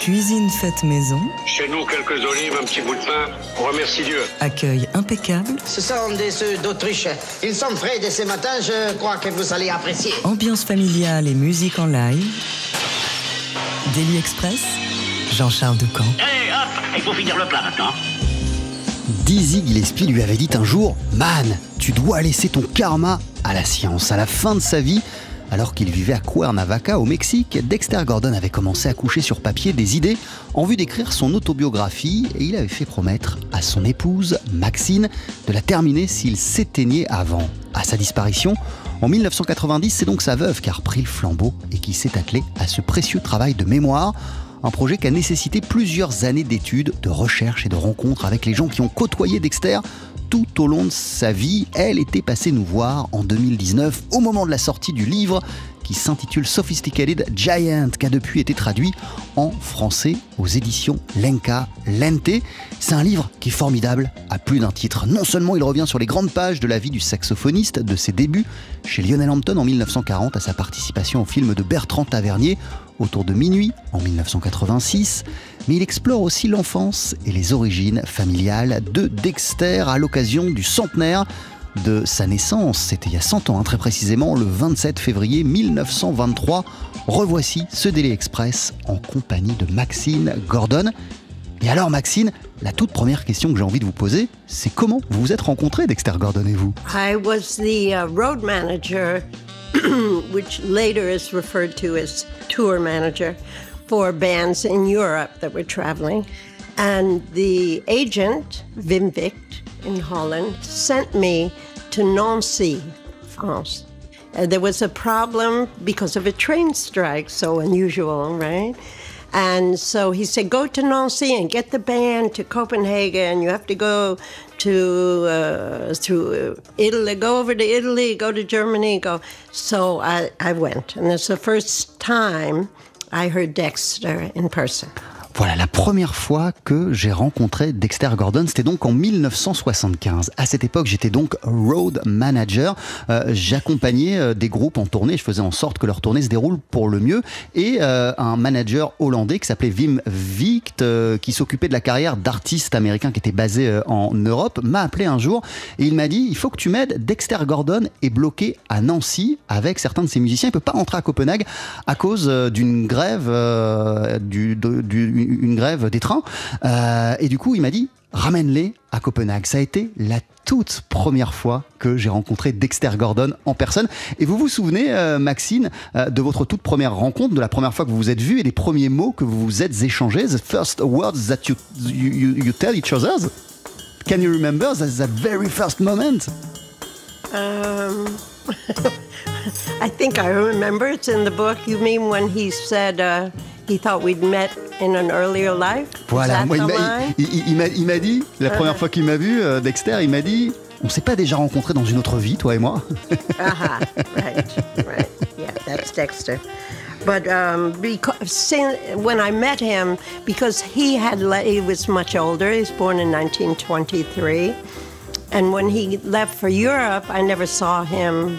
Cuisine faite maison. Chez nous, quelques olives, un petit bout de pain. On remercie Dieu. Accueil impeccable. Ce sont des œufs d'Autriche. Ils sont frais dès ce matin. Je crois que vous allez apprécier. Ambiance familiale et musique en live. Daily Express. Jean-Charles Ducamp. Allez, hop, il faut finir le plat maintenant. Dizzy Gillespie lui avait dit un jour Man, tu dois laisser ton karma à la science. À la fin de sa vie, alors qu'il vivait à Cuernavaca au Mexique, Dexter Gordon avait commencé à coucher sur papier des idées en vue d'écrire son autobiographie et il avait fait promettre à son épouse, Maxine, de la terminer s'il s'éteignait avant. À sa disparition, en 1990, c'est donc sa veuve qui a repris le flambeau et qui s'est attelée à ce précieux travail de mémoire un projet qui a nécessité plusieurs années d'études, de recherches et de rencontres avec les gens qui ont côtoyé Dexter tout au long de sa vie. Elle était passée nous voir en 2019 au moment de la sortie du livre qui s'intitule Sophisticated Giant, qui a depuis été traduit en français aux éditions Lenka Lente. C'est un livre qui est formidable à plus d'un titre. Non seulement il revient sur les grandes pages de la vie du saxophoniste, de ses débuts chez Lionel Hampton en 1940 à sa participation au film de Bertrand Tavernier autour de minuit en 1986, mais il explore aussi l'enfance et les origines familiales de Dexter à l'occasion du centenaire de sa naissance. C'était il y a 100 ans, hein, très précisément, le 27 février 1923. Revoici ce Daily Express en compagnie de Maxine Gordon. Et alors Maxine, la toute première question que j'ai envie de vous poser, c'est comment vous vous êtes rencontrés, Dexter Gordon et vous? I was the uh, road manager, which later is referred to as tour manager, for bands in Europe that were traveling. And the agent, Wim Vicht in Holland, sent me to Nancy, France. Uh, there was a problem because of a train strike, so unusual, right? And so he said, go to Nancy and get the band to Copenhagen. You have to go to uh, through Italy, go over to Italy, go to Germany, go. So I, I went, and it's the first time I heard Dexter in person. Voilà, la première fois que j'ai rencontré Dexter Gordon, c'était donc en 1975. À cette époque, j'étais donc road manager. Euh, J'accompagnais euh, des groupes en tournée. Je faisais en sorte que leur tournée se déroule pour le mieux. Et euh, un manager hollandais qui s'appelait Wim Vicht, euh, qui s'occupait de la carrière d'artistes américains qui étaient basés euh, en Europe, m'a appelé un jour et il m'a dit il faut que tu m'aides. Dexter Gordon est bloqué à Nancy avec certains de ses musiciens. Il peut pas rentrer à Copenhague à cause d'une grève du, du une grève des trains. Euh, et du coup, il m'a dit ramène-les à Copenhague. Ça a été la toute première fois que j'ai rencontré Dexter Gordon en personne. Et vous vous souvenez, euh, Maxine, euh, de votre toute première rencontre, de la première fois que vous vous êtes vus et des premiers mots que vous vous êtes échangés, the first words that you, you, you tell each other? Can you remember that, very first moment? Um, I think I remember. It's in the book. You mean when he said uh, he thought we'd met in an earlier life? Voilà, moi, il m'a- il- il- il m'a- il m'a dit, la première fois qu'il m'a vu, euh, Dexter, il m'a dit on s'est pas déjà rencontrés dans une autre vie, toi et moi Aha, right, right. Yeah, that's Dexter. But um, because when I met him, because he had le- he was much older. He was born in 1923, and when he left for Europe, I never saw him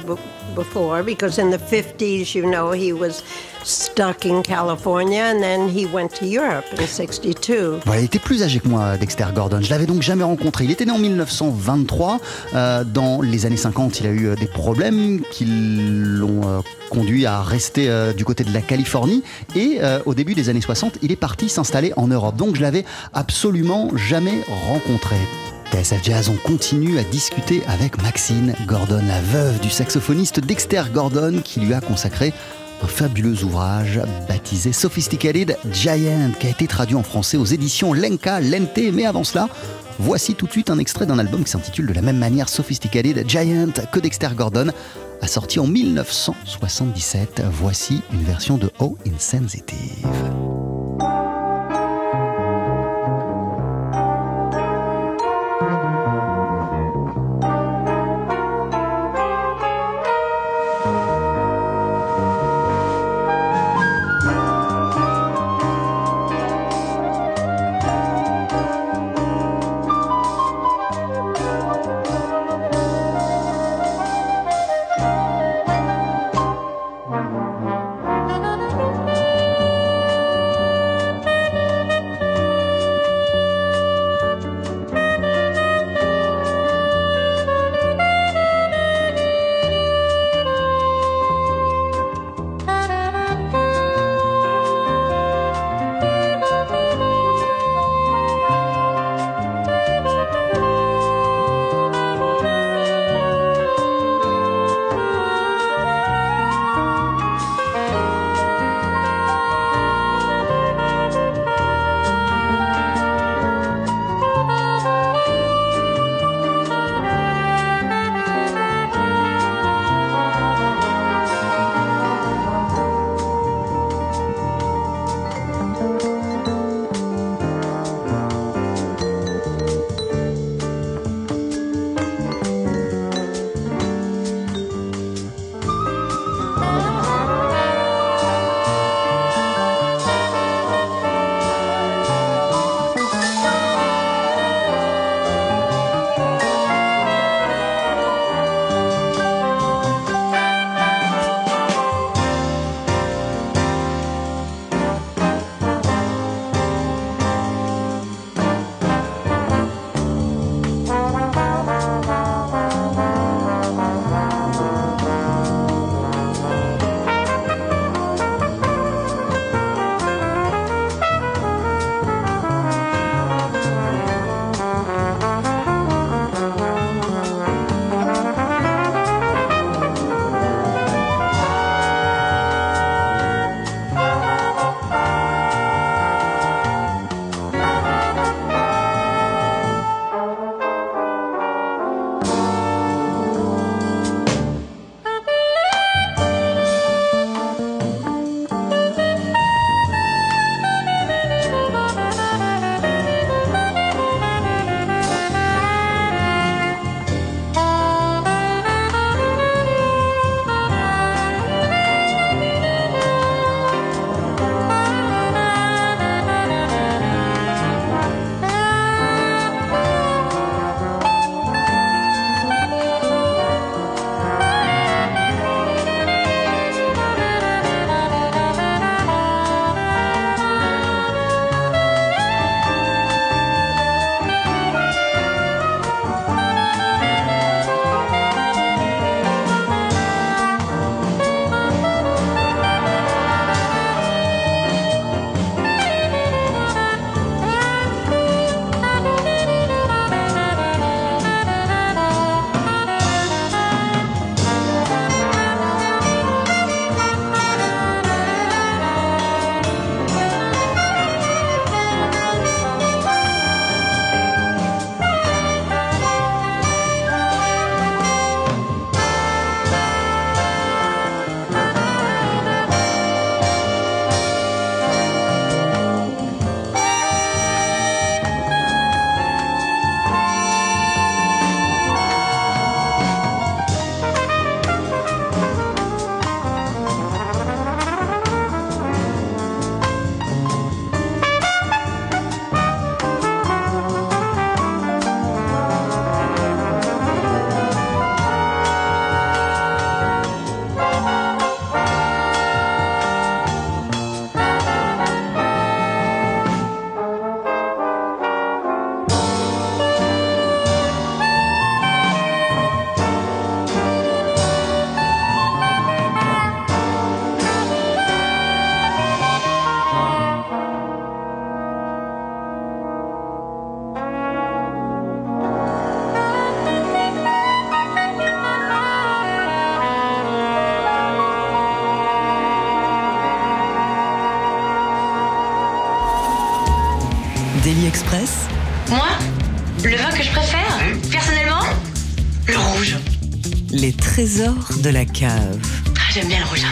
before because in the 50s, you know, he was stuck in California, and then he went to Europe in 62. Voilà, il était plus âgé que moi, Dexter Gordon. Je l'avais donc jamais rencontré. Il était né en 1923. Euh, dans les années 50, il a eu euh, des problèmes qui l'ont euh, conduit à rester du côté de la Californie. Et au début des années 60, il est parti s'installer en Europe. Donc je l'avais absolument jamais rencontré. TSF Jazz, on continue à discuter avec Maxine Gordon, la veuve du saxophoniste Dexter Gordon, qui lui a consacré un fabuleux ouvrage baptisé Sophisticated Giant, qui a été traduit en français aux éditions Lenka Lente. Mais avant cela, voici tout de suite un extrait d'un album qui s'intitule de la même manière Sophisticated Giant que Dexter Gordon a sorti en 1977. Voici une version de Oh Insensitive. De la cave. Ah, J'aime bien le rouge.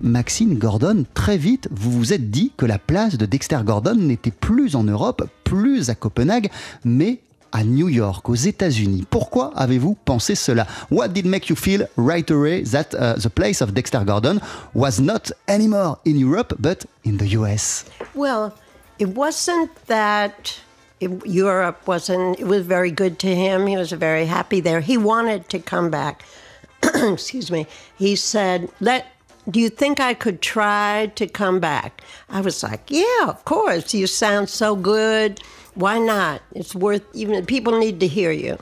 Maxine Gordon, très vite, vous vous êtes dit que la place de Dexter Gordon n'était plus en Europe, plus à Copenhague, mais à New York, aux États-Unis. Pourquoi avez-vous pensé cela? What did make you feel right away that uh, the place of Dexter Gordon was not anymore in Europe but in the US Well, it wasn't that it, Europe wasn't, it was very good to him. He was very happy there. He wanted to come back. Excuse me. He said, Let, do you think I could try to come back? I was like, Yeah, of course. You sound so good. Why not? It's worth, even people need to hear you.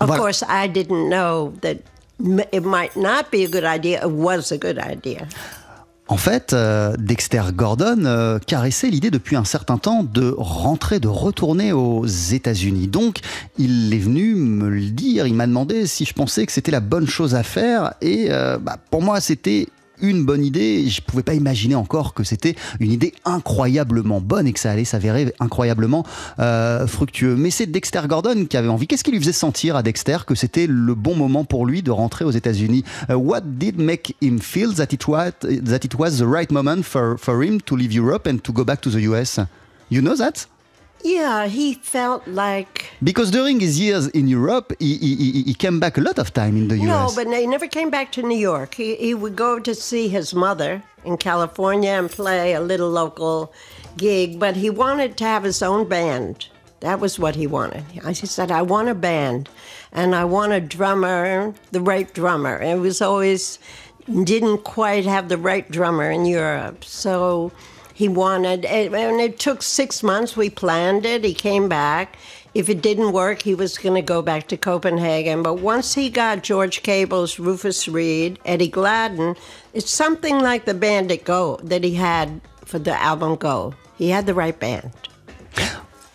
Of Voilà. course, I didn't know that it might not be a good idea. It was a good idea. En fait, euh, Dexter Gordon euh, caressait l'idée depuis un certain temps de rentrer, de retourner aux États-Unis. Donc, il est venu me le dire, il m'a demandé si je pensais que c'était la bonne chose à faire. Et euh, bah, pour moi, c'était une bonne idée. Je ne pouvais pas imaginer encore que c'était une idée incroyablement bonne et que ça allait s'avérer incroyablement euh, fructueux. Mais c'est Dexter Gordon qui avait envie. Qu'est-ce qui lui faisait sentir à Dexter que c'était le bon moment pour lui de rentrer aux États-Unis? Uh, What did make him feel that it was that it was the right moment for for him to leave Europe and to go back to the US? You know that? Yeah, he felt like Because during his years in Europe, he, he, he- he came back a lot of time in the U.S. No, but he never came back to New York. He, he would go to see his mother in California and play a little local gig, but he wanted to have his own band. That was what he wanted. I he said, I want a band and I want a drummer, the right drummer. It was always, didn't quite have the right drummer in Europe. So he wanted, and it took six months. We planned it. He came back. If it didn't work, he was going to go back to Copenhagen. But once he got George Cable's Rufus Reed, Eddie Gladden, it's something like the band at Go that he had for the album Go. He had the right band.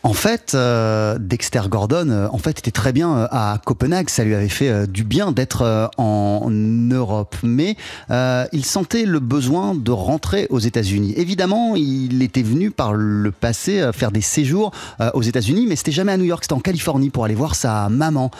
En fait, euh, Dexter Gordon, euh, en fait, était très bien euh, à Copenhague. Ça lui avait fait euh, du bien d'être en Europe, mais il sentait le besoin de rentrer aux États-Unis. Évidemment, il était venu par le passé faire des séjours aux États-Unis, mais c'était jamais à New York. C'était en Californie pour aller voir sa maman.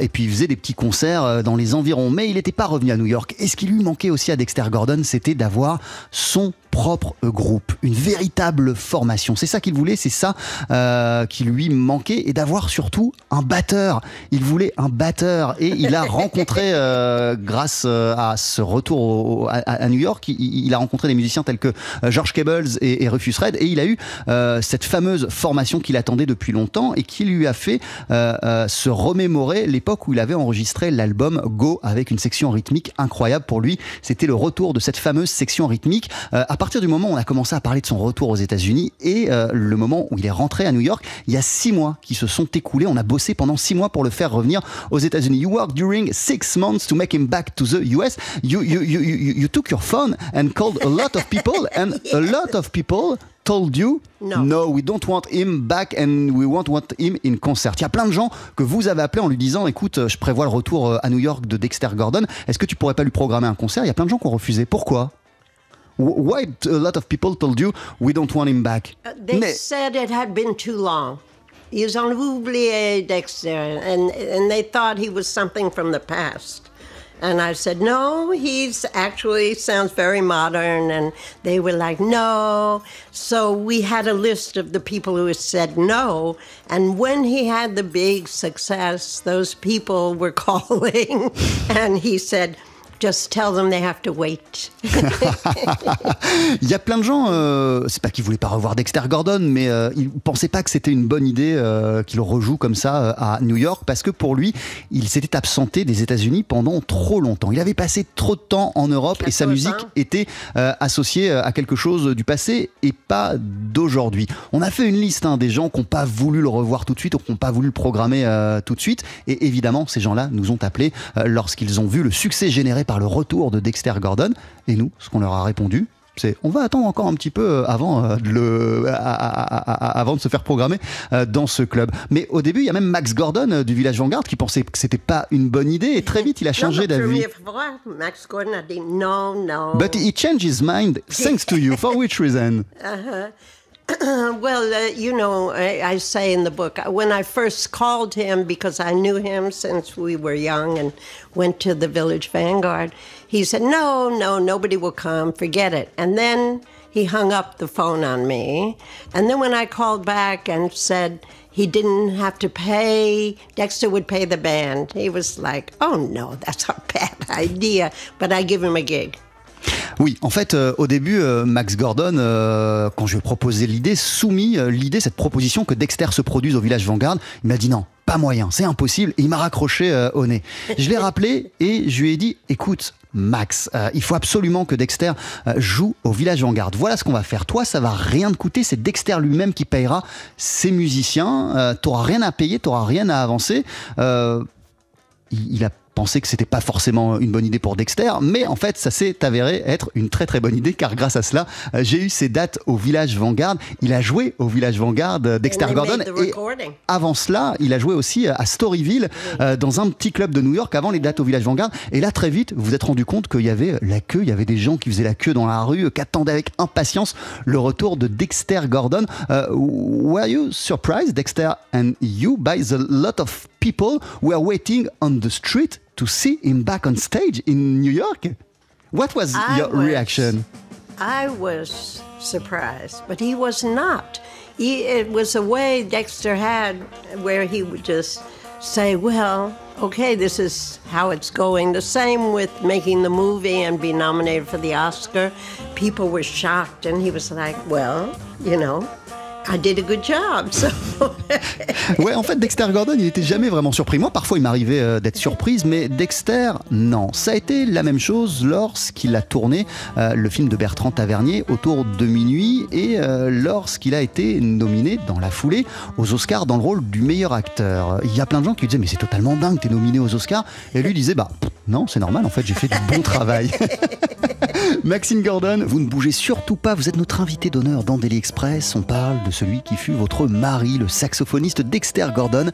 Et puis il faisait des petits concerts dans les environs, mais il n'était pas revenu à New York. Et ce qui lui manquait aussi à Dexter Gordon, c'était d'avoir son propre groupe, une véritable formation. C'est ça qu'il voulait, c'est ça euh, qui lui manquait, et d'avoir surtout un batteur. Il voulait un batteur, et il a rencontré, euh, grâce euh, à ce retour au- à, à New York, il, il a rencontré des musiciens tels que euh, George Cables et, et Rufus Red, et il a eu euh, cette fameuse formation qu'il attendait depuis longtemps et qui lui a fait euh, euh, se remémorer l'époque où il avait enregistré l'album Go avec une section rythmique incroyable pour lui. C'était le retour de cette fameuse section rythmique. Euh, partir du moment où on a commencé à parler de son retour aux États-Unis et euh, le moment où il est rentré à New York, il y a six mois qui se sont écoulés. On a bossé pendant six mois pour le faire revenir aux États-Unis. You worked during six months to make him back to the US. You, you, you, you, you took your phone and called a lot of people, and a lot of people told you No. we don't want him back and we won't want him in concert. Il y a plein de gens que vous avez appelés en lui disant écoute, euh, je prévois le retour euh, à New York de Dexter Gordon. Est-ce que tu pourrais pas lui programmer un concert? Il y a plein de gens qui ont refusé. Pourquoi? Why a lot of people told you we don't want him back Uh, They Mais- said it had been too long. Ils ont oublié Dexter, and, and they thought he was something from the past. And I said, no, he's actually sounds very modern. And they were like, no. So we had a list of the people who said no. And when he had the big success, those people were calling. and he said, just tell them they have to wait. Il y a plein de gens, euh, c'est pas qu'ils voulaient pas revoir Dexter Gordon, mais euh, ils pensaient pas que c'était une bonne idée euh, qu'il rejoue comme ça euh, à New York, parce que pour lui, il s'était absenté des États-Unis pendant trop longtemps. Il avait passé trop de temps en Europe et sa 14 musique ans. était euh, associée à quelque chose du passé et pas d'aujourd'hui. On a fait une liste hein, des gens qui n'ont pas voulu le revoir tout de suite ou qui n'ont pas voulu le programmer tout de suite, et évidemment, ces gens-là nous ont appelés lorsqu'ils ont vu le succès généré par le retour de Dexter Gordon, et nous, ce qu'on leur a répondu, c'est on va attendre encore un petit peu euh, avant euh, de le à- avant de se faire programmer euh, dans ce club. Mais au début, il y a même Max Gordon euh, du Village Vanguard qui pensait que c'était pas une bonne idée et très vite il a changé d'avis. Max Gordon a dit non, non. But he changed his mind thanks to you. For which reason? well, uh, you know, I, I say in the book, uh, when I first called him, because I knew him since we were young and went to the Village Vanguard, he said, No, no, nobody will come, forget it. And then he hung up the phone on me. And then when I called back and said he didn't have to pay, Dexter would pay the band, he was like, Oh no, that's a bad idea. But I give him a gig. Oui, en fait, euh, au début, euh, Max Gordon, euh, quand je lui ai proposé l'idée, soumis l'idée, cette proposition que Dexter se produise au village Vanguard, il m'a dit non, pas moyen, c'est impossible, et il m'a raccroché au nez. Je l'ai rappelé et je lui ai dit, écoute, Max, il faut absolument que Dexter joue au village Vanguard. Voilà ce qu'on va faire. Toi, ça va rien te coûter, c'est Dexter lui-même qui payera ses musiciens. Euh, t'auras rien à payer, t'auras rien à avancer. Il, il a pensé que c'était pas forcément une bonne idée pour Dexter, mais en fait, ça s'est avéré être une très très bonne idée car grâce à cela, euh, j'ai eu ses dates au village Vanguard. Il a joué au village Vanguard, euh, Dexter Gordon, et avant cela, il a joué aussi à Storyville, euh, dans un petit club de New York, avant les dates au Village Vanguard. Et là, très vite, vous vous êtes rendu compte qu'il y avait la queue, il y avait des gens qui faisaient la queue dans la rue, euh, qui attendaient avec impatience le retour de Dexter Gordon. Euh, were you surprised, Dexter and you, by the lot of people who were waiting on the street? To see him back on stage in New York? What was I your was- reaction? I was surprised, but he was not. He, it was a way Dexter had where he would just say, Well, okay, this is how it's going. The same with making the movie and being nominated for the Oscar. People were shocked, and he was like, Well, you know, I did a good job. Ouais, en fait, Dexter Gordon, il n'était jamais vraiment surpris. Moi, parfois, il m'arrivait euh, d'être surprise, mais Dexter, non. Ça a été la même chose lorsqu'il a tourné euh, le film de Bertrand Tavernier autour de minuit et euh, lorsqu'il a été nominé dans la foulée aux Oscars dans le rôle du meilleur acteur. Il y a plein de gens qui disaient, mais c'est totalement dingue, t'es nominé aux Oscars. Et lui disait, bah non, c'est normal, en fait, j'ai fait du bon travail. Maxine Gordon, vous ne bougez surtout pas, vous êtes notre invité d'honneur dans Daily Express. On parle de celui qui fut votre mari, le saxophoniste Dexter Gordon,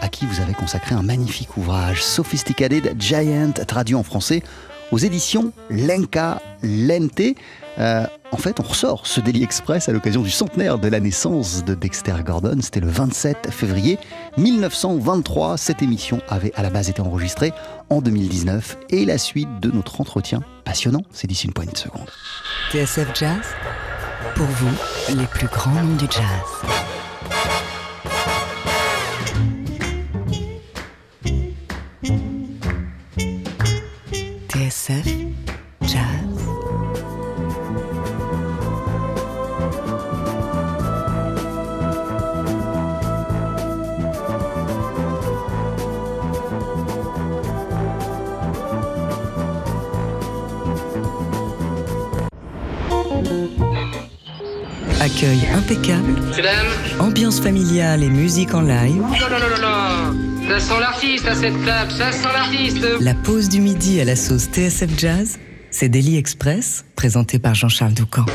à qui vous avez consacré un magnifique ouvrage, Sophisticated Giant, traduit en français aux éditions Lenka Lente. Euh, en fait, on ressort ce Daily Express à l'occasion du centenaire de la naissance de Dexter Gordon. C'était le 27 février 1923. Cette émission avait à la base été enregistrée en 2019 et la suite de notre entretien passionnant, c'est d'ici une poignée de secondes. TSF Jazz, pour vous, les plus grands noms du jazz. Accueil impeccable, ambiance familiale et musique en live. ça sent l'artiste à cette table, ça sent l'artiste. La pause du midi à la sauce TSF Jazz, c'est Daily Express, présenté par Jean-Charles Doucan.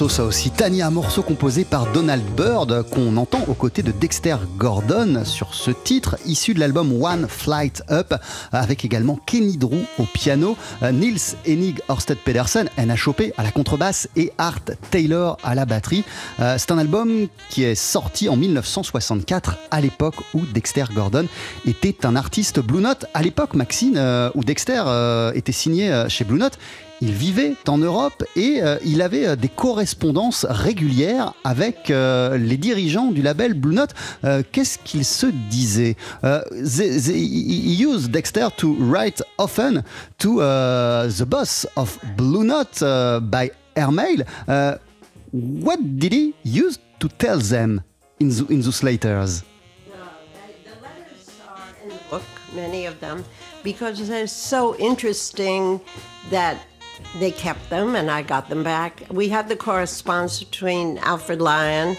Morceau ça aussi Tania, morceau composé par Donald Byrd qu'on entend aux côtés de Dexter Gordon sur ce titre issu de l'album One Flight Up avec également Kenny Drew au piano, euh, Nils Enig Orsted Pedersen, NHOP à la contrebasse et Art Taylor à la batterie. Euh, c'est un album qui est sorti en 1964 à l'époque où Dexter Gordon était un artiste Blue Note. À l'époque, Maxine, euh, où Dexter était signé chez Blue Note, il vivait en Europe et euh, il avait euh, des correspondances régulières avec euh, les dirigeants du label Blue Note. Qu'est-ce qu'il se disait? He used Dexter to write often to the boss of Blue Note by airmail. what did he use to tell them in, the, in those letters? many of them, because they're so interesting that they kept them and I got them back. We had the correspondence between Alfred Lyon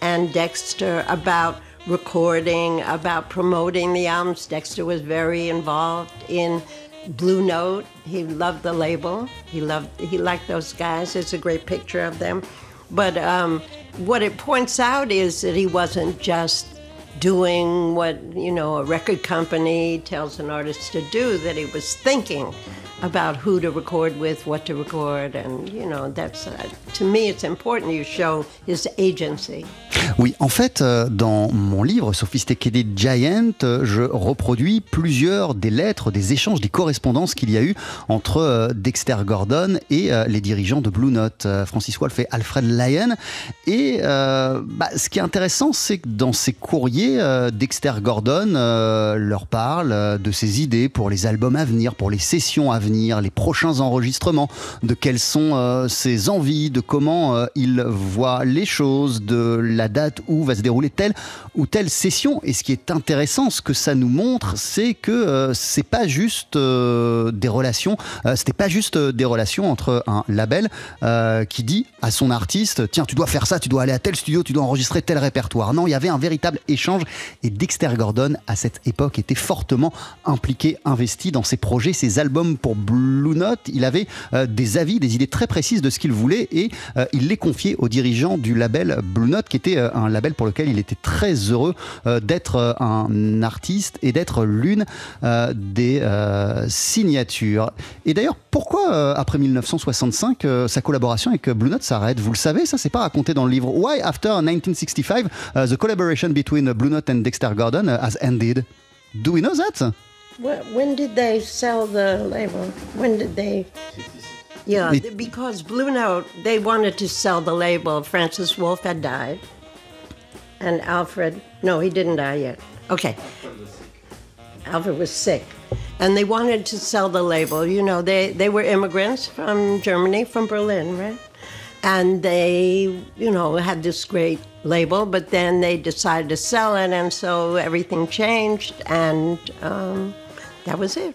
and Dexter about recording, about promoting the albums. Dexter was very involved in Blue Note. He loved the label. He loved he liked those guys. It's a great picture of them. But um, what it points out is that he wasn't just doing what you know a record company tells an artist to do. That he was thinking about who to record with, what to record, and you know that's uh, to me it's important you show his agency. Oui, en fait, euh, dans mon livre Sophisticated Giant, euh, je reproduis plusieurs des lettres, des échanges, des correspondances qu'il y a eu entre euh, Dexter Gordon et les dirigeants de Blue Note, Francis Wolff et Alfred Lyon. Et bah, ce qui est intéressant, c'est que dans ces courriers, Dexter Gordon leur parle de ses idées pour les albums à venir, pour les sessions à venir, les prochains enregistrements, de quelles sont ses envies, de comment il voit les choses, de la date où va se dérouler telle ou telle session. Et ce qui est intéressant, ce que ça nous montre, c'est que euh, c'est pas juste euh, des relations, euh, c'était pas juste des relations entre un label qui dit à son artiste, tiens, tu dois faire ça, tu dois aller à tel studio, tu dois enregistrer tel répertoire. Non, il y avait un véritable échange. Et Dexter Gordon, à cette époque, était fortement impliqué, investi dans ses projets, ses albums pour Blue Note. Il avait des avis, des idées très précises de ce qu'il voulait et il les confiait aux dirigeants du label Blue Note, qui était un label pour lequel il était très heureux euh, d'être euh, un artiste et d'être l'une euh, des signatures. Et d'ailleurs, pourquoi après 1965 sa collaboration avec Blue Note s'arrête? Vous le savez, ça c'est pas raconté dans le livre. Why after 1965 the collaboration between Blue Note and Dexter Gordon has ended? Do we know that? When did they sell the label? When did they? Yeah, because Blue Note, they wanted to sell the label. Francis Wolff had died. and Alfred, no, he didn't die yet. Okay. Alfred was sick. And they wanted to sell the label. You know, they, they were immigrants from Germany, from Berlin, right? And they, you know, had this great label, but then they decided to sell it, and so everything changed, and um, that was it.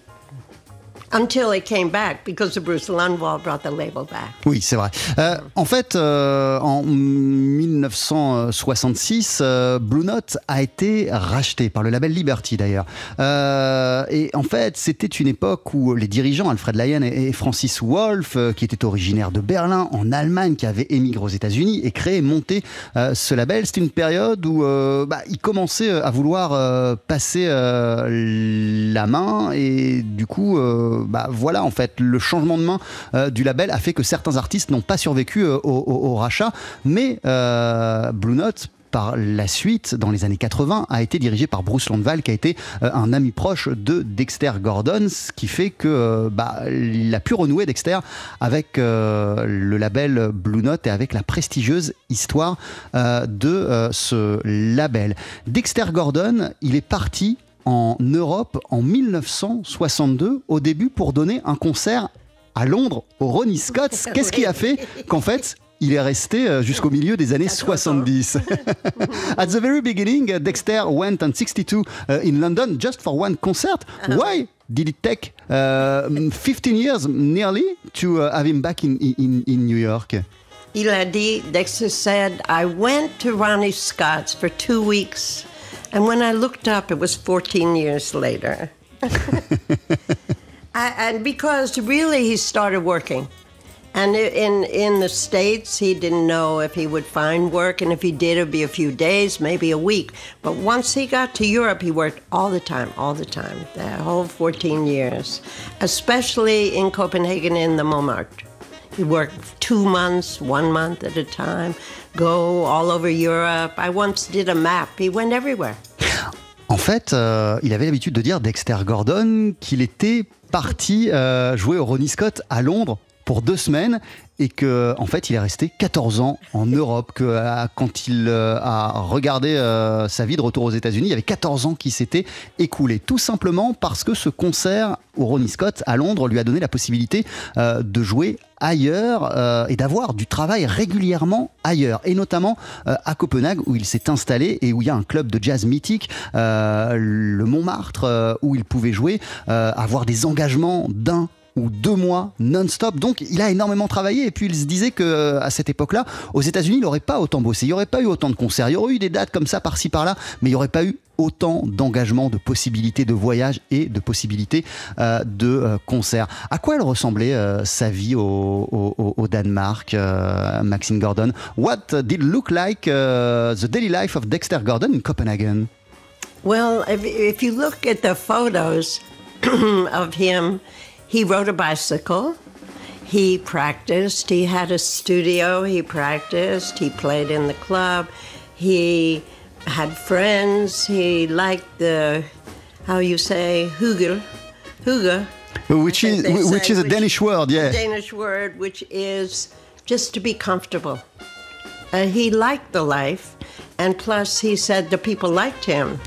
Until it came back because Bruce Lundwall brought the label back. Oui, c'est vrai. Euh, en fait, euh, en 1966, euh, Blue Note a été racheté par le label Liberty d'ailleurs. et en fait, c'était une époque où les dirigeants Alfred Lyon et, Francis Wolff, qui étaient originaires de Berlin, en Allemagne, qui avaient émigré aux États-Unis et créé, monté ce label. C'était une période où bah, ils commençaient à vouloir passer la main et du coup bah voilà, en fait, le changement de main euh, du label a fait que certains artistes n'ont pas survécu euh, au, rachat, mais euh, Blue Note par la suite, dans les années 80, a été dirigé par Bruce Landval, qui a été un ami proche de Dexter Gordon, ce qui fait que bah, il a pu renouer Dexter avec le label Blue Note et avec la prestigieuse histoire de ce label. Dexter Gordon, il est parti en Europe en 1962, au début pour donner un concert à Londres au Ronnie Scott. Qu'est-ce qui a fait qu'en fait, il est resté euh, jusqu'au milieu des années 70. At the very beginning, uh, Dexter went on 62 uh, in London just for one concert. Uh-huh. Why did it take 15 uh, years nearly to have him back in, in, in New York? Il a dit, Dexter said, I went to Ronnie Scott's for two weeks. And when I looked up, it was 14 years later. I, and because really he started working. And in in the states, he didn't know if he would find work, and if he did, it'd be a few days, maybe a week. But once he got to Europe, he worked all the time, all the time, the whole 14 years, especially in Copenhagen in the Montmartre. He worked two months, one month at a time, go all over Europe. I once did a map. He went everywhere. En fait, euh, il avait l'habitude de dire, Dexter Gordon, qu'il était parti euh, jouer au Ronnie Scott à Londres pour deux semaines et que en fait il est resté 14 ans en Europe que euh, quand il euh, a regardé euh, sa vie de retour aux États-Unis il y avait 14 ans qui s'étaient écoulés. Tout simplement parce que ce concert au Ronnie Scott à Londres lui a donné la possibilité euh, de jouer ailleurs et d'avoir du travail régulièrement ailleurs et notamment à Copenhague où il s'est installé et où il y a un club de jazz mythique le Montmartre où il pouvait jouer avoir des engagements d'un ou deux mois non-stop. Donc, il a énormément travaillé. Et puis, il se disait que euh, à cette époque-là, aux États-Unis, il n'aurait pas autant bossé. Il n'y aurait pas eu autant de concerts. Il y aurait eu des dates comme ça par-ci par-là, mais il n'y aurait pas eu autant d'engagement, de possibilités de voyage et de possibilités euh, de euh, concerts. À quoi elle ressemblait sa vie au, Danemark, Maxine Gordon? What did look like uh, the daily life of Dexter Gordon in Copenhagen? Well, if, if you look at the photos of him, he rode a bicycle. He practiced. He had a studio. He practiced. He played in the club. He had friends. He liked the, how you say, hygge, hygge. Which is which say, is a Danish word, yeah. Danish word, which is just to be comfortable. Uh, he liked the life, and plus, he said the people liked him.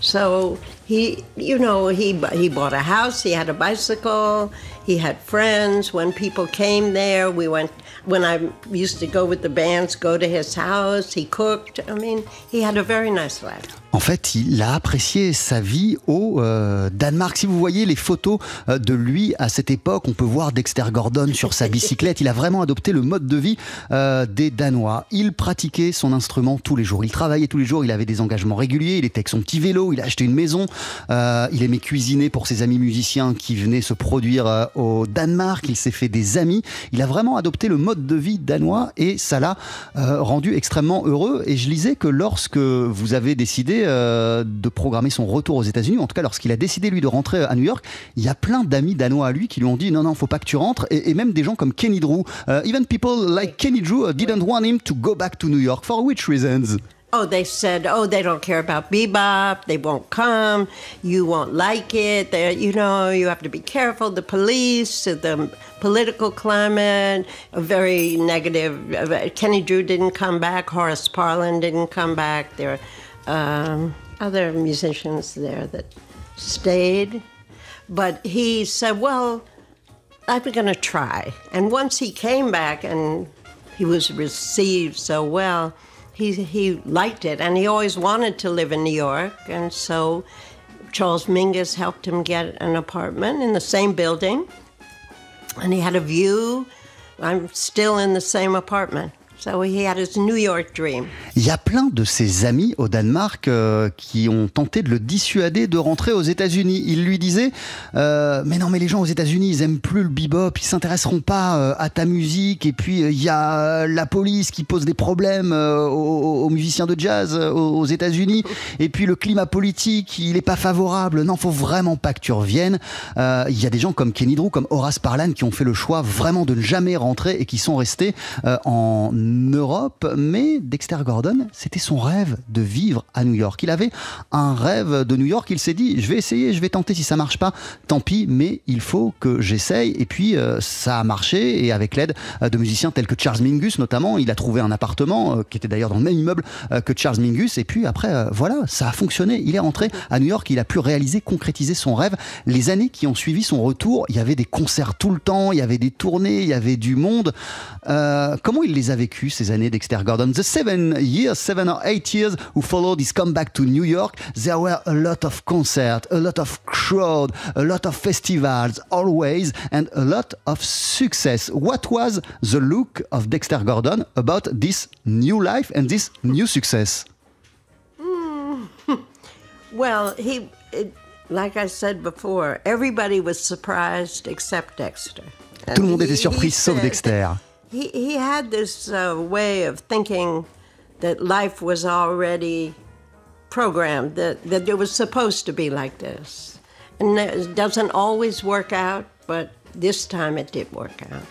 So he, you know, he he bought a house. He had a bicycle. He had friends. When people came there, we went. When I used to go with the bands, go to his house. He cooked. I mean, he had a very nice life. En fait, il a apprécié sa vie au euh, Danemark. Si vous voyez les photos euh, de lui à cette époque, on peut voir Dexter Gordon sur sa bicyclette. Il a vraiment adopté le mode de vie euh, des Danois. Il pratiquait son instrument tous les jours. Il travaillait tous les jours. Il avait des engagements réguliers. Il était avec son petit vélo. Il a acheté une maison. Euh, il aimait cuisiner pour ses amis musiciens qui venaient se produire euh, au Danemark. Il s'est fait des amis. Il a vraiment adopté le mode de vie danois et ça l'a euh, rendu extrêmement heureux. Et je lisais que lorsque vous avez décidé euh, de programmer son retour aux États-Unis, en tout cas lorsqu'il a décidé lui de rentrer à New York, il y a plein d'amis danois à lui qui lui ont dit non non faut pas que tu rentres et, et même des gens comme Kenny Drew. Euh, even people like Kenny Drew uh, didn't want him to go back to New York. For which reasons? Oh, they said, oh, they don't care about bebop. They won't come. You won't like it. They, you know, you have to be careful. The police, the political climate, very negative. uh, Kenny Drew didn't come back. Horace Parlin didn't come back. There um, other musicians there that stayed. But he said, well, I'm going to try. And once he came back and he was received so well, he, he liked it. And he always wanted to live in New York. And so Charles Mingus helped him get an apartment in the same building. And he had a view. I'm still in the same apartment. So he had his New York dream. Il y a plein de ses amis au Danemark euh, qui ont tenté de le dissuader de rentrer aux États-Unis. Il lui disait euh, Mais non, mais les gens aux États-Unis, ils aiment plus le bebop, ils s'intéresseront pas euh, à ta musique. Et puis, euh, il y a euh, la police qui pose des problèmes euh, aux, aux musiciens de jazz aux, États-Unis. Et puis, le climat politique, il est pas favorable. Non, faut vraiment pas que tu reviennes. Il y a des gens comme Kenny Drew, comme Horace Parlan qui ont fait le choix vraiment de ne jamais rentrer et qui sont restés en Europe. Mais Dexter Gordon, c'était son rêve de vivre à New York. Il avait un rêve de New York. Il s'est dit, je vais essayer, je vais tenter. Si ça marche pas, tant pis, mais il faut que j'essaye. Et puis, euh, ça a marché. Et avec l'aide euh, de musiciens tels que Charles Mingus, notamment, il a trouvé un appartement euh, qui était d'ailleurs dans le même immeuble que Charles Mingus. Et puis après, voilà, ça a fonctionné. Il est rentré à New York. Il a pu réaliser, concrétiser son rêve. Les années qui ont suivi son retour, il y avait des concerts tout le temps, il y avait des tournées, il y avait du monde. Comment il les a vécus ces années Dexter Gordon? The seven years, seven or eight years who followed his comeback to New York, there were a lot of concerts, a lot of crowd, a lot of festivals, always, and a lot of success. What was the look of Dexter Gordon about this new life and this new success? Well, he, it, like I said before, everybody was surprised except Dexter. Tout le monde He- était surpris, sauf Dexter. He, he had this uh, way of thinking that life was already programmed, that, that it was supposed to be like this. And it doesn't always work out, but this time it did work out.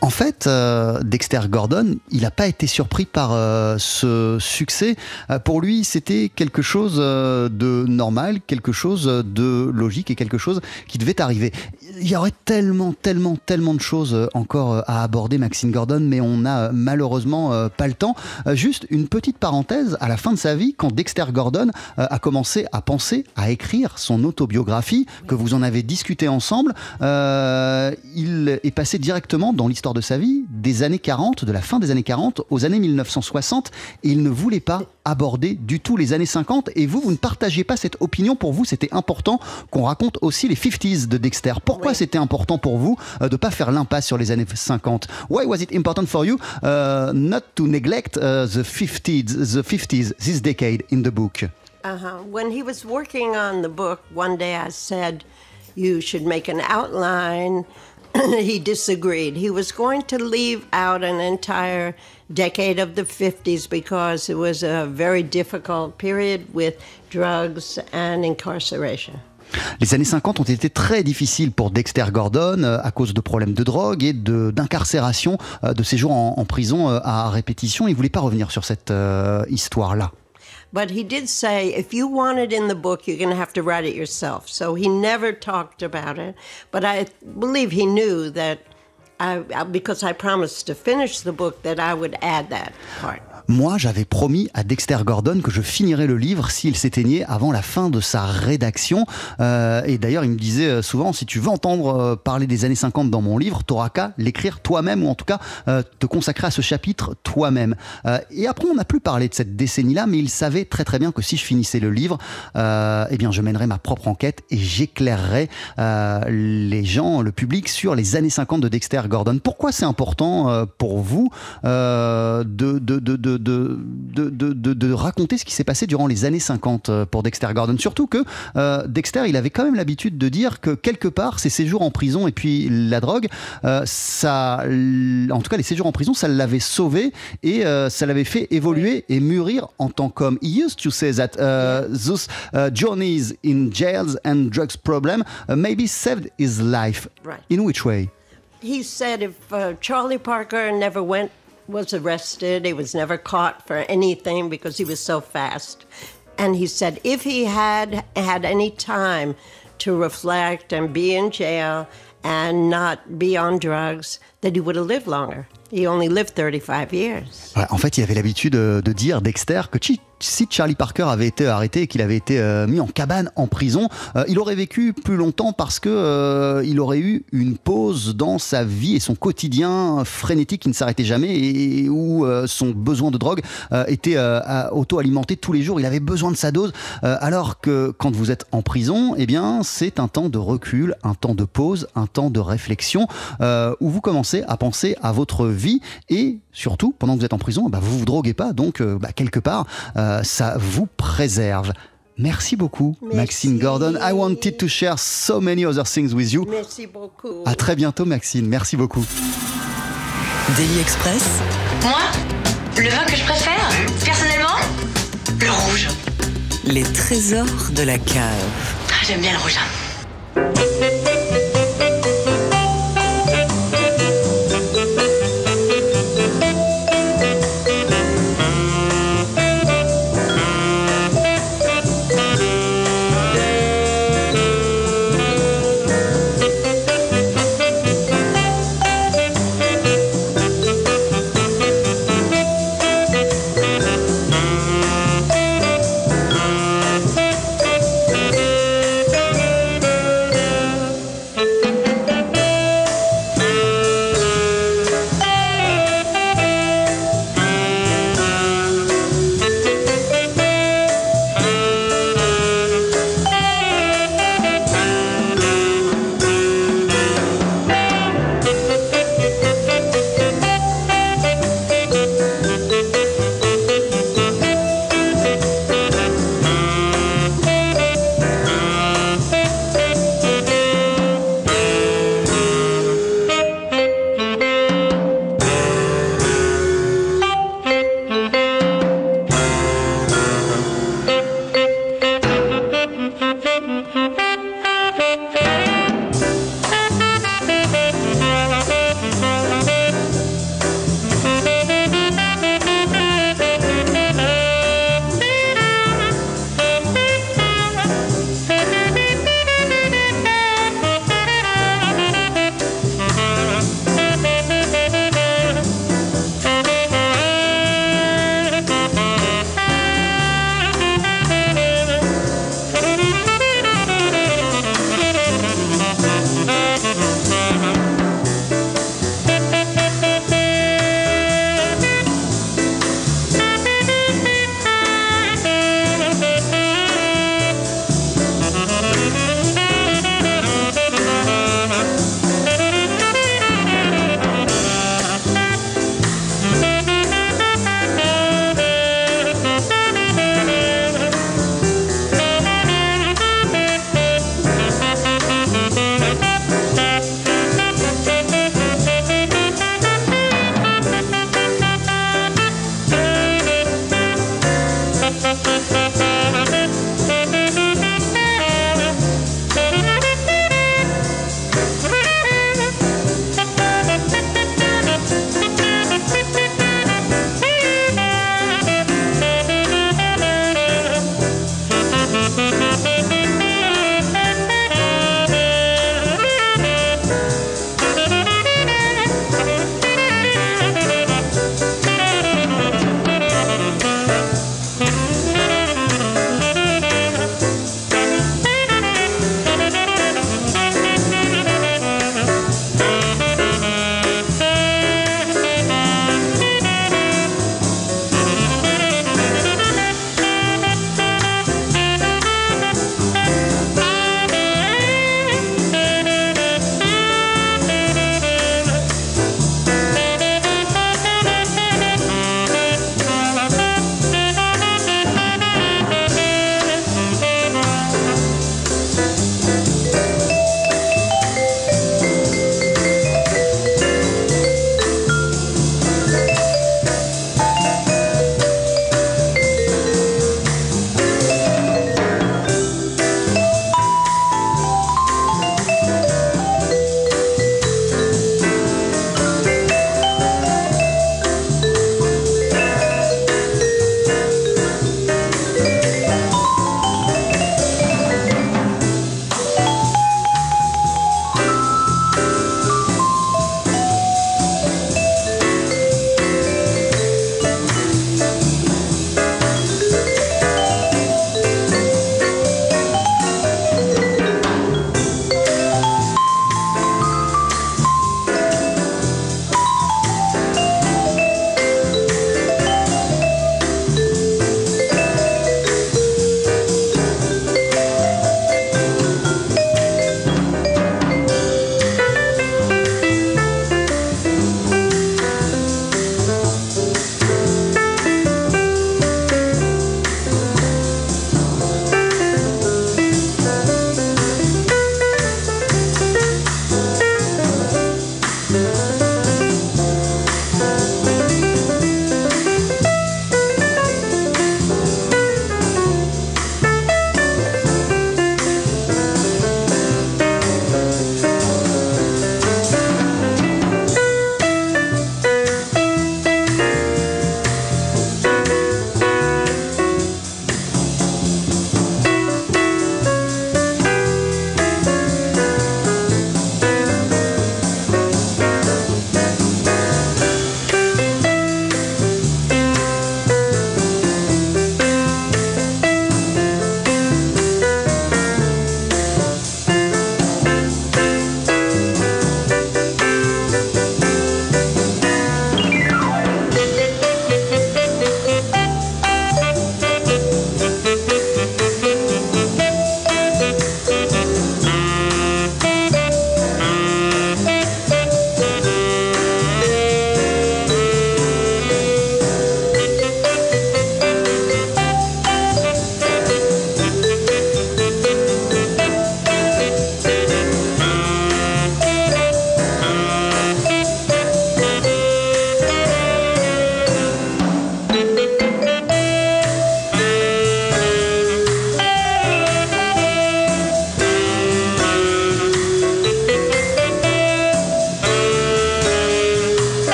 En fait, euh, Dexter Gordon, il n'a pas été surpris par euh, ce succès. Euh, pour lui, c'était quelque chose euh, de normal, quelque chose de logique et quelque chose qui devait arriver. Il y aurait tellement, tellement, tellement de choses euh, encore euh, à aborder, Maxine Gordon, mais on n'a euh, malheureusement pas le temps. Juste une petite parenthèse, à la fin de sa vie, quand Dexter Gordon a commencé à penser à écrire son autobiographie, que vous en avez discuté ensemble, euh, il est passé directement dans l'histoire de sa vie des années 40, de la fin des années 40 aux années 1960, et il ne voulait pas aborder du tout les années 50, et vous, vous ne partagiez pas cette opinion. Pour vous, c'était important qu'on raconte aussi les 50s de Dexter. Pourquoi Oui. c'était important pour vous euh, de pas faire l'impasse sur les années 50 Why was it important for you uh, not to neglect uh, the 50s, the 50s, this decade in the book? Uh-huh. When he was working on the book, one day I said, You should make an outline. he disagreed. He was going to leave out an entire decade of the 50s because it was a very difficult period with drugs and incarceration. Les années 50 ont été très difficiles pour Dexter Gordon euh, à cause de problèmes de drogue et d'incarcération, euh, de séjours en, en prison euh, à répétition. Il ne voulait pas revenir sur cette euh, histoire-là. But he did say, if you want it in the book, you're going to have to write it yourself. So he never talked about it. But I believe he knew that, I, because I promised to finish the book, that I would add that part. Moi, j'avais promis à Dexter Gordon que je finirais le livre s'il s'éteignait avant la fin de sa rédaction. Euh, et d'ailleurs, il me disait euh, souvent, si tu veux entendre euh, parler des années 50 dans mon livre, t'auras qu'à l'écrire toi-même, ou en tout cas euh, te consacrer à ce chapitre toi-même. Euh, et après, on n'a plus parlé de cette décennie-là, mais il savait très très bien que si je finissais le livre, euh, eh bien, je mènerais ma propre enquête et j'éclairerais les gens, le public, sur les années 50 de Dexter Gordon. Pourquoi c'est important pour vous de, de, de, de, de, de, de- de- de raconter ce qui s'est passé durant les années 50 euh, pour Dexter Gordon Surtout que euh, Dexter, il avait quand même l'habitude de dire que quelque part, ses séjours en prison et puis la drogue, euh, ça, en tout cas les séjours en prison, ça l'avait sauvé et euh, ça l'avait fait évoluer et mûrir en tant qu'homme. He used to say that uh, those uh, journeys in jails and drugs problem uh, maybe saved his life. Right. In which way? He said if uh, Charlie Parker never went, was arrested, he was never caught for anything because he was so fast. And he said if he had had any time to reflect and be in jail and not be on drugs, that he would have lived longer. He only lived 35 years. En fait, il avait l'habitude euh, de dire, Dexter, que si Charlie Parker avait été arrêté et qu'il avait été euh, mis en cabane en prison, euh, il aurait vécu plus longtemps parce que euh, il aurait eu une pause dans sa vie et son quotidien frénétique qui ne s'arrêtait jamais et où son besoin de drogue était auto-alimenté tous les jours. Il avait besoin de sa dose. Alors que quand vous êtes en prison, eh bien, c'est un temps de recul, un temps de pause, un temps de réflexion où vous commencez à penser à votre vie et surtout, pendant que vous êtes en prison, bah, vous vous droguez pas, donc euh, bah, quelque part, euh, ça vous préserve. Merci beaucoup, Merci. Maxine Gordon. I wanted to share so many other things with you. Merci beaucoup. À très bientôt, Maxine. Merci beaucoup. Daily Express, Moi, le vin que je préfère, personnellement, le rouge. les trésors de la cave. Ah, J'aime bien le rouge.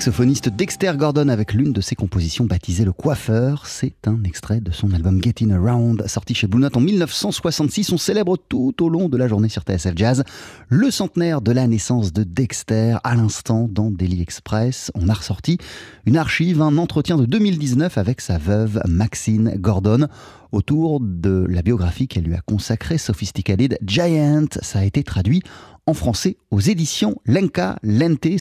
Saxophoniste Dexter Gordon avec l'une de ses compositions baptisée Le Coiffeur. C'est un extrait de son album Getting Around, sorti chez Blue Note en 1966. On célèbre tout au long de la journée sur TSF Jazz le centenaire de la naissance de Dexter. À l'instant, dans Daily Express, on a ressorti une archive, un entretien de 2019 avec sa veuve Maxine Gordon autour de la biographie qu'elle lui a consacrée, Sophisticated Giant. Ça a été traduit en français aux éditions Lenka Lente.